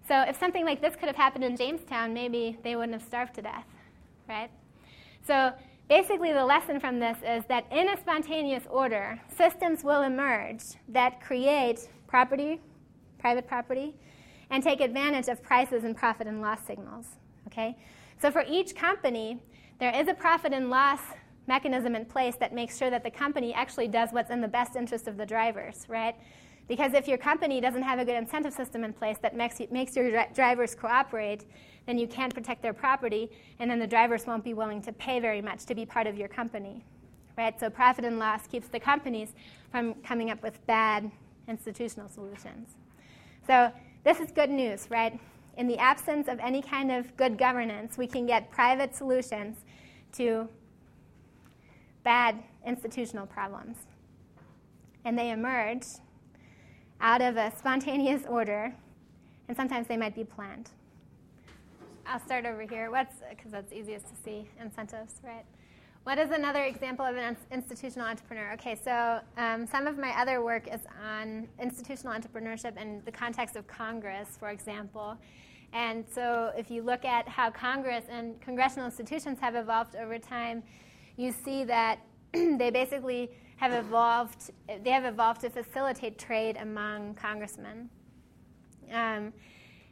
So if something like this could have happened in Jamestown, maybe they wouldn't have starved to death, right? So Basically, the lesson from this is that in a spontaneous order, systems will emerge that create property, private property, and take advantage of prices and profit and loss signals. Okay? So for each company, there is a profit and loss mechanism in place that makes sure that the company actually does what's in the best interest of the drivers, right? Because if your company doesn't have a good incentive system in place that makes, makes your dri- drivers cooperate, then you can't protect their property, and then the drivers won't be willing to pay very much to be part of your company. Right? So profit and loss keeps the companies from coming up with bad institutional solutions. So this is good news, right? In the absence of any kind of good governance, we can get private solutions to bad institutional problems. And they emerge out of a spontaneous order, and sometimes they might be planned. I'll start over here. What's because that's easiest to see incentives, right? What is another example of an institutional entrepreneur? Okay, so um, some of my other work is on institutional entrepreneurship in the context of Congress, for example. And so if you look at how Congress and congressional institutions have evolved over time, you see that they basically have evolved, they have evolved to facilitate trade among congressmen. Um,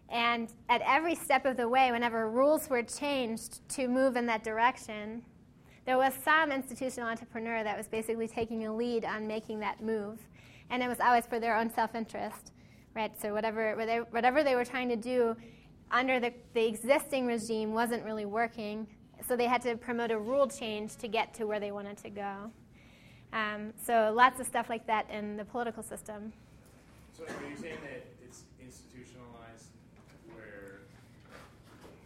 and at every step of the way, whenever rules were changed to move in that direction, there was some institutional entrepreneur that was basically taking a lead on making that move. And it was always for their own self interest. right? So whatever, whatever they were trying to do under the, the existing regime wasn't really working. So they had to promote a rule change to get to where they wanted to go. Um, so lots of stuff like that in the political system. So are you saying that it's institutionalized where,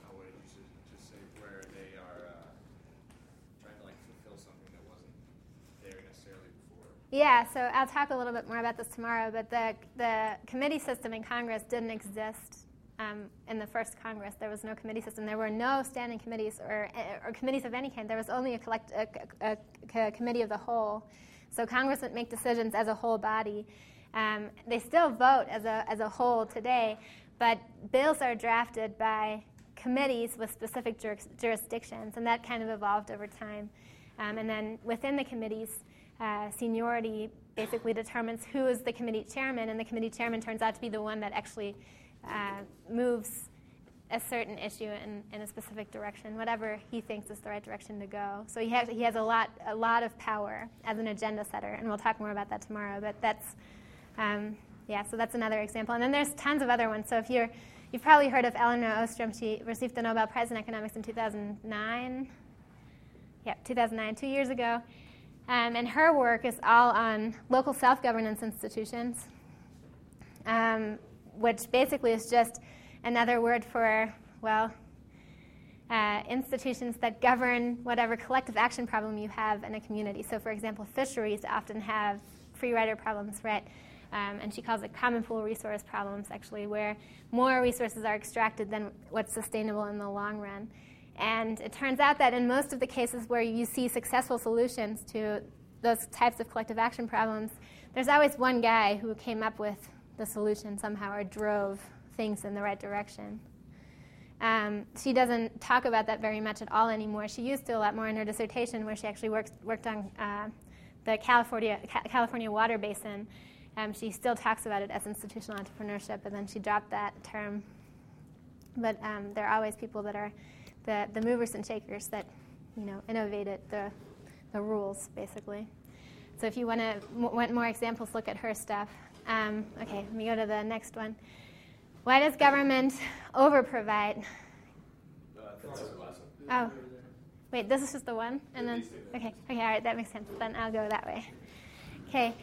how would you just say, where they are uh, trying to like fulfill something that wasn't there necessarily before? Yeah, so I'll talk a little bit more about this tomorrow, but the, the committee system in Congress didn't exist um, in the first Congress. There was no committee system. There were no standing committees or, or committees of any kind. There was only a, collect, a, a, a committee of the whole. So Congress would make decisions as a whole body. Um, they still vote as a, as a whole today, but bills are drafted by committees with specific juris, jurisdictions, and that kind of evolved over time. Um, and then within the committees, uh, seniority basically determines who is the committee chairman, and the committee chairman turns out to be the one that actually uh, moves a certain issue in, in a specific direction, whatever he thinks is the right direction to go. So he has, he has a, lot, a lot of power as an agenda setter, and we'll talk more about that tomorrow. But that's, um, yeah, so that's another example. And then there's tons of other ones. So if you're, you've probably heard of Elinor Ostrom. She received the Nobel Prize in Economics in 2009. Yeah, 2009, two years ago. Um, and her work is all on local self governance institutions. Um, which basically is just another word for, well, uh, institutions that govern whatever collective action problem you have in a community. So, for example, fisheries often have free rider problems, right? Um, and she calls it common pool resource problems, actually, where more resources are extracted than what's sustainable in the long run. And it turns out that in most of the cases where you see successful solutions to those types of collective action problems, there's always one guy who came up with the solution somehow or drove things in the right direction. Um, she doesn't talk about that very much at all anymore. She used to a lot more in her dissertation, where she actually worked, worked on uh, the California, California water basin. Um, she still talks about it as institutional entrepreneurship, and then she dropped that term. But um, there are always people that are the, the movers and shakers that you know innovated the, the rules, basically. So if you want to want more examples, look at her stuff. Um, okay, let me go to the next one. Why does government overprovide? Oh, wait, this is just the one? And then, okay, okay, all right, that makes sense. Then I'll go that way. Okay,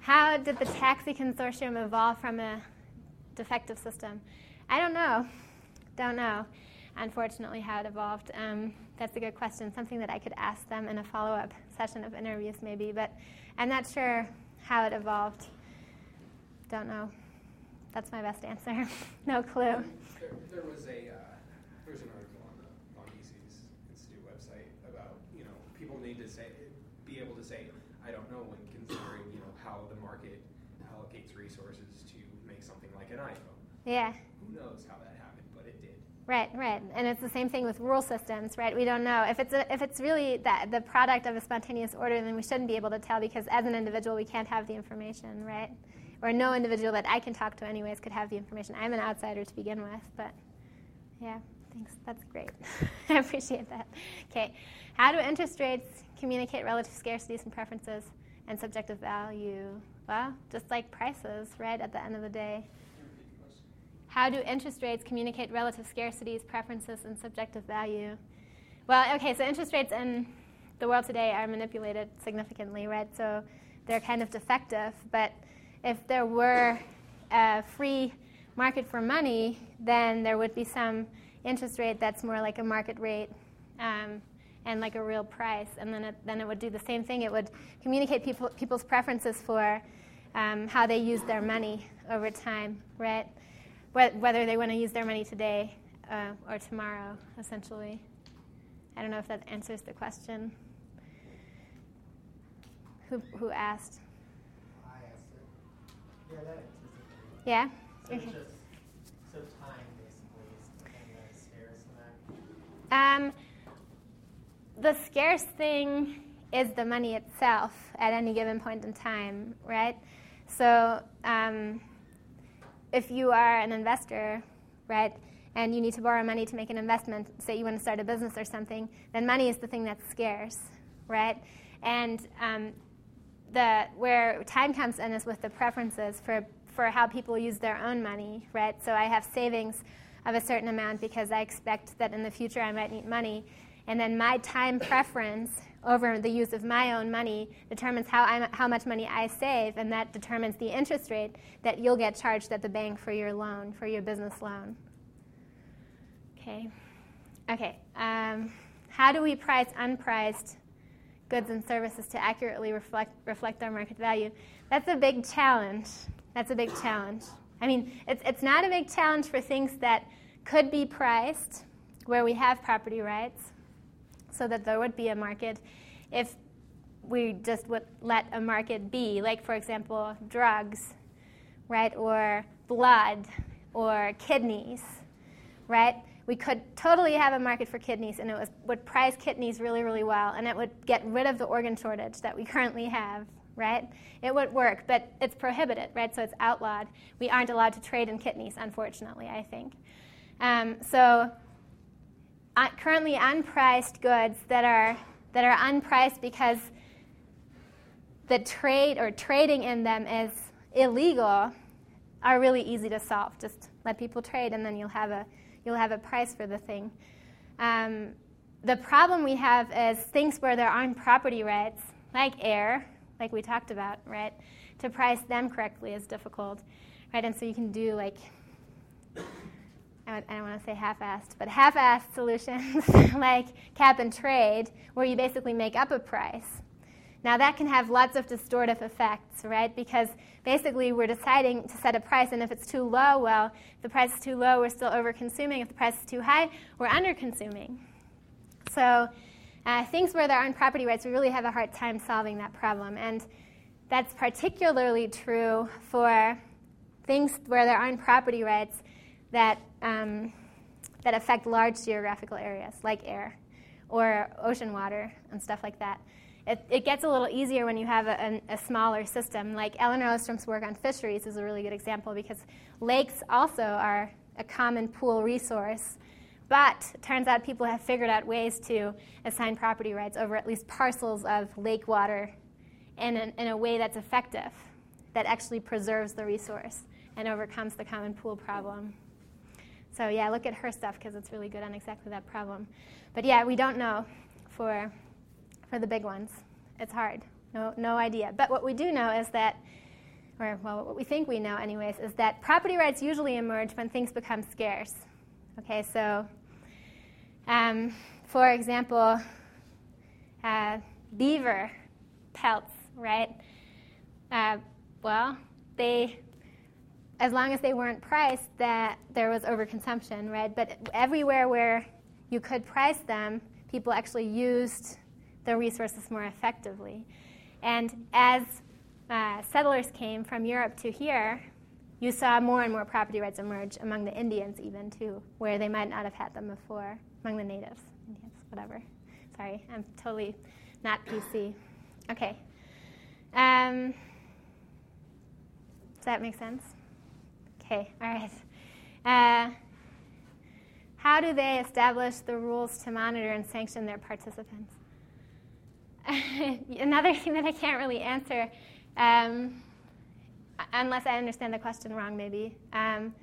how did the taxi consortium evolve from a defective system? I don't know. Don't know, unfortunately, how it evolved. Um, that's a good question, something that I could ask them in a follow up session of interviews, maybe, but I'm not sure how it evolved. Don't know. That's my best answer. no clue. There, there was a uh, there's an article on the on Institute website about you know people need to say be able to say I don't know when considering you know how the market allocates resources to make something like an iPhone. Yeah. Who knows how that happened, but it did. Right, right, and it's the same thing with rule systems, right? We don't know if it's a, if it's really that the product of a spontaneous order, then we shouldn't be able to tell because as an individual we can't have the information, right? Or no individual that I can talk to, anyways, could have the information. I'm an outsider to begin with, but yeah, thanks. That's great. I appreciate that. Okay, how do interest rates communicate relative scarcities and preferences and subjective value? Well, just like prices, right, at the end of the day. How do interest rates communicate relative scarcities, preferences, and subjective value? Well, okay, so interest rates in the world today are manipulated significantly, right? So they're kind of defective, but if there were a free market for money, then there would be some interest rate that's more like a market rate um, and like a real price. And then it, then it would do the same thing. It would communicate people, people's preferences for um, how they use their money over time, right? Whether they want to use their money today uh, or tomorrow, essentially. I don't know if that answers the question. Who, who asked? Yeah. So okay. just so time basically is kind scarce. Um, the scarce thing is the money itself at any given point in time, right? So um, if you are an investor, right, and you need to borrow money to make an investment, say you want to start a business or something, then money is the thing that's scarce, right? And um, the where time comes in is with the preferences for for how people use their own money, right? So I have savings of a certain amount because I expect that in the future I might need money. And then my time preference over the use of my own money determines how, I, how much money I save, and that determines the interest rate that you'll get charged at the bank for your loan, for your business loan. Okay. Okay. Um, how do we price unpriced goods and services to accurately reflect, reflect our market value? That's a big challenge. That's a big challenge. I mean, it's, it's not a big challenge for things that could be priced where we have property rights so that there would be a market if we just would let a market be, like, for example, drugs, right, or blood, or kidneys, right? We could totally have a market for kidneys, and it was, would price kidneys really, really well, and it would get rid of the organ shortage that we currently have, right? It would work, but it's prohibited, right? So it's outlawed. We aren't allowed to trade in kidneys, unfortunately, I think. Um, so uh, currently unpriced goods that are that are unpriced because the trade or trading in them is illegal are really easy to solve. Just let people trade, and then you'll have a you'll have a price for the thing. Um, the problem we have is things where there aren't property rights, like air, like we talked about, right? To price them correctly is difficult, right? And so you can do like I don't want to say half-assed, but half-assed solutions like cap and trade, where you basically make up a price. Now that can have lots of distortive effects, right? Because basically we're deciding to set a price, and if it's too low, well, if the price is too low, we're still over-consuming. If the price is too high, we're under-consuming. So uh, things where there aren't property rights, we really have a hard time solving that problem. And that's particularly true for things where there aren't property rights that, um, that affect large geographical areas, like air or ocean water and stuff like that. It, it gets a little easier when you have a, a, smaller system. Like Elinor Ostrom's work on fisheries is a really good example because lakes also are a common pool resource. But it turns out people have figured out ways to assign property rights over at least parcels of lake water in, an, in a way that's effective, that actually preserves the resource and overcomes the common pool problem. So yeah, look at her stuff because it's really good on exactly that problem. But yeah, we don't know for for the big ones. It's hard. No no idea. But what we do know is that or well what we think we know anyways is that property rights usually emerge when things become scarce. Okay, so um, for example, uh, beaver pelts, right? Uh, well, they as long as they weren't priced, that there was overconsumption, right? But everywhere where you could price them, people actually used the resources more effectively. And as uh, settlers came from Europe to here, you saw more and more property rights emerge among the Indians, even too, where they might not have had them before, among the natives, Indians, whatever. Sorry, I'm totally not PC. Okay. Um, does that make sense? Okay, all right. Uh, how do they establish the rules to monitor and sanction their participants? Another thing that I can't really answer, um, unless I understand the question wrong, maybe. Um,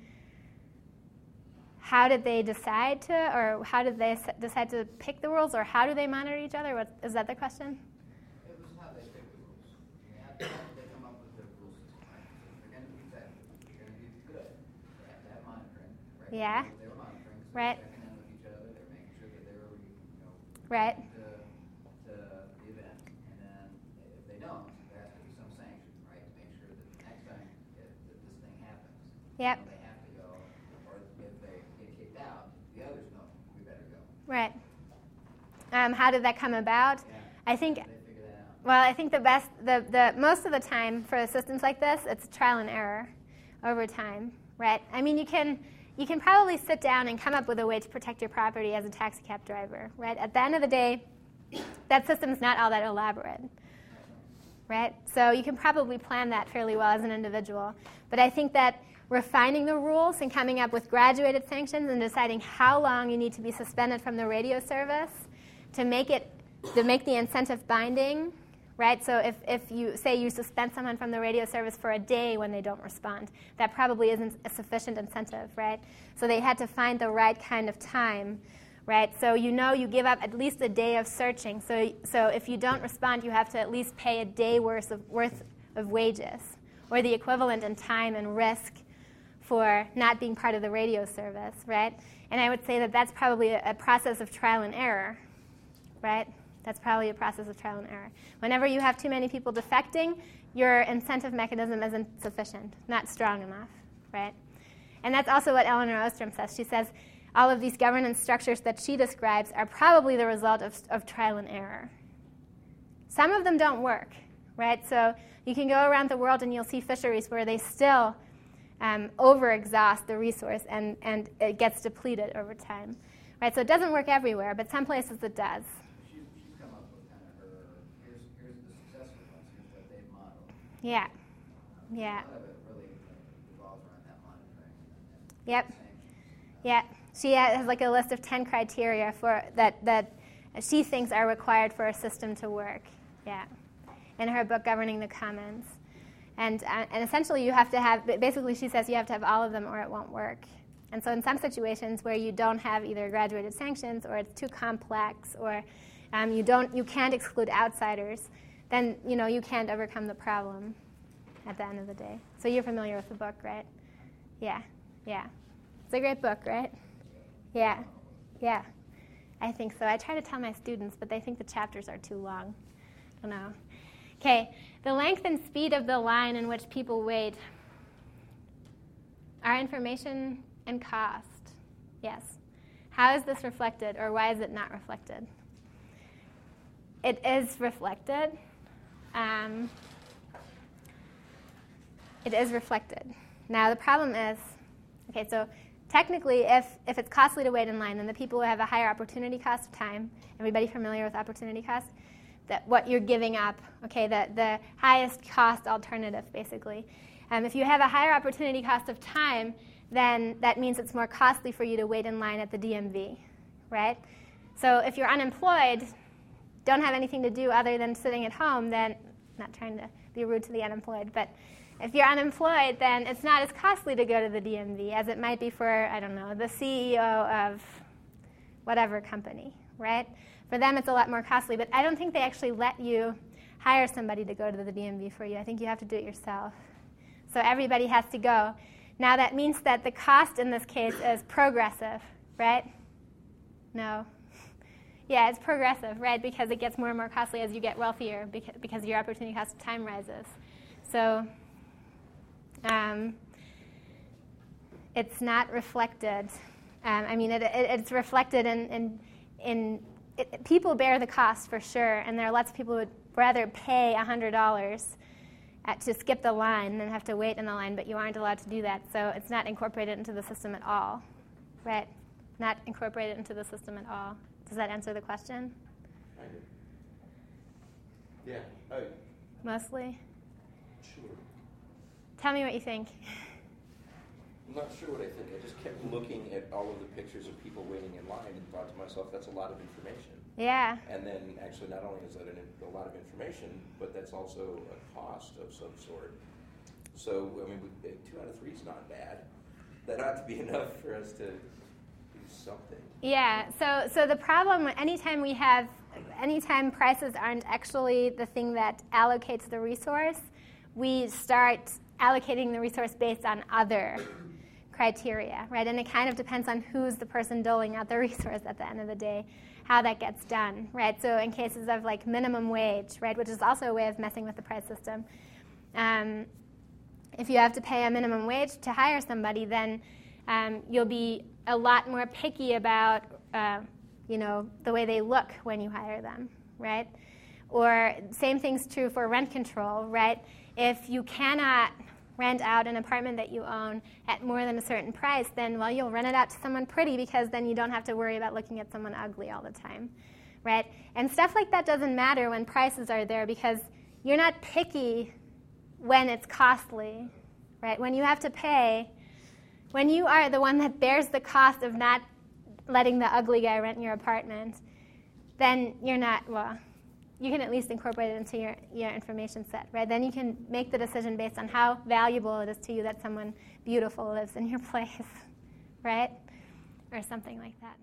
how did they decide to, or how did they decide to pick the rules, or how do they monitor each other? What, is that the question? Yeah. They were monitoring. So right. They're checking in with each other. They're making sure that they were, you know, right. To, to the event. And then if they don't, there has to be some sanction, right, to make sure that next time if, that this thing happens, yep. they have to go. Or if they get kicked out, the others know we better go. Right. Um, how did that come about? Yeah. I think. Well, I think the best, the, the most of the time for systems like this, it's trial and error over time, right? I mean, you can you can probably sit down and come up with a way to protect your property as a taxi cab driver, right? At the end of the day, that system's not all that elaborate, right? So you can probably plan that fairly well as an individual. But I think that refining the rules and coming up with graduated sanctions and deciding how long you need to be suspended from the radio service to make it to make the incentive binding right? So if, if you say you suspend someone from the radio service for a day when they don't respond, that probably isn't a sufficient incentive, right? So they had to find the right kind of time, right? So you know you give up at least a day of searching. So, so if you don't respond, you have to at least pay a day worth of, worth of wages, or the equivalent in time and risk for not being part of the radio service, right? And I would say that that's probably a, a process of trial and error, right? That's probably a process of trial and error. Whenever you have too many people defecting, your incentive mechanism isn't sufficient, not strong enough, right? And that's also what Elinor Ostrom says. She says all of these governance structures that she describes are probably the result of, of trial and error. Some of them don't work, right? So you can go around the world and you'll see fisheries where they still um, overexhaust the resource and, and it gets depleted over time. Right? So it doesn't work everywhere, but some places it does. She's, she's come up with kind of her, here's, here's ones, here's what they've modeled. Yeah. Um, Yeah. A lot of it really revolves around that monitoring. and- and Yep. Yeah. She has like a list of 10 criteria for that, that she thinks are required for a system to work. Yeah. In her book, Governing the Commons. And, uh, and essentially, you have to have, basically, she says you have to have all of them or it won't work. And so, in some situations where you don't have either graduated sanctions or it's too complex or um, you, don't, you can't exclude outsiders, then you, know, you can't overcome the problem at the end of the day. So, you're familiar with the book, right? Yeah, yeah. It's a great book, right? Yeah, yeah. I think so. I try to tell my students, but they think the chapters are too long. I don't know. Okay, the length and speed of the line in which people wait are information and cost. Yes. How is this reflected, or why is it not reflected? It is reflected. Um, it is reflected. Now, the problem is okay, so technically, if, if it's costly to wait in line, then the people who have a higher opportunity cost of time, everybody familiar with opportunity cost? That what you're giving up, okay, the, the highest cost alternative, basically. Um, if you have a higher opportunity cost of time, then that means it's more costly for you to wait in line at the DMV, right? So if you're unemployed, don't have anything to do other than sitting at home, then, not trying to be rude to the unemployed, but if you're unemployed, then it's not as costly to go to the DMV as it might be for, I don't know, the CEO of whatever company, right? For them, it's a lot more costly, but I don't think they actually let you hire somebody to go to the DMV for you. I think you have to do it yourself. So everybody has to go. Now, that means that the cost in this case is progressive, right? No. Yeah, it's progressive, right? Because it gets more and more costly as you get wealthier because, your opportunity cost of time rises. So um, it's not reflected. Um, I mean, it, it, it's reflected in, in, in it, people bear the cost for sure, and there are lots of people who would rather pay $100 at, to skip the line than have to wait in the line, but you aren't allowed to do that. So it's not incorporated into the system at all, right? Not incorporated into the system at all. Does that answer the question? Yeah, I, Mostly? sure. Tell me what you think. I'm not sure what I think. I just kept looking at all of the pictures of people waiting in line and thought to myself, that's a lot of information. Yeah. And then actually, not only is that an, a lot of information, but that's also a cost of some sort. So, I mean, we, uh, two out of three is not bad. That ought to be enough for us to do something. Yeah. So, so the problem, anytime we have, anytime prices aren't actually the thing that allocates the resource, we start allocating the resource based on other criteria, right? And it kind of depends on who's the person doling out the resource at the end of the day, how that gets done, right? So in cases of like minimum wage, right, which is also a way of messing with the price system, um, if you have to pay a minimum wage to hire somebody, then um, you'll be a lot more picky about, uh, you know, the way they look when you hire them, right? Or same thing's true for rent control, right? If you cannot rent out an apartment that you own at more than a certain price, then well, you'll rent it out to someone pretty because then you don't have to worry about looking at someone ugly all the time, right? And stuff like that doesn't matter when prices are there because you're not picky when it's costly, right? When you have to pay, when you are the one that bears the cost of not letting the ugly guy rent your apartment, then you're not, well, you can at least incorporate it into your, your information set, right? Then you can make the decision based on how valuable it is to you that someone beautiful lives in your place, right? Or something like that.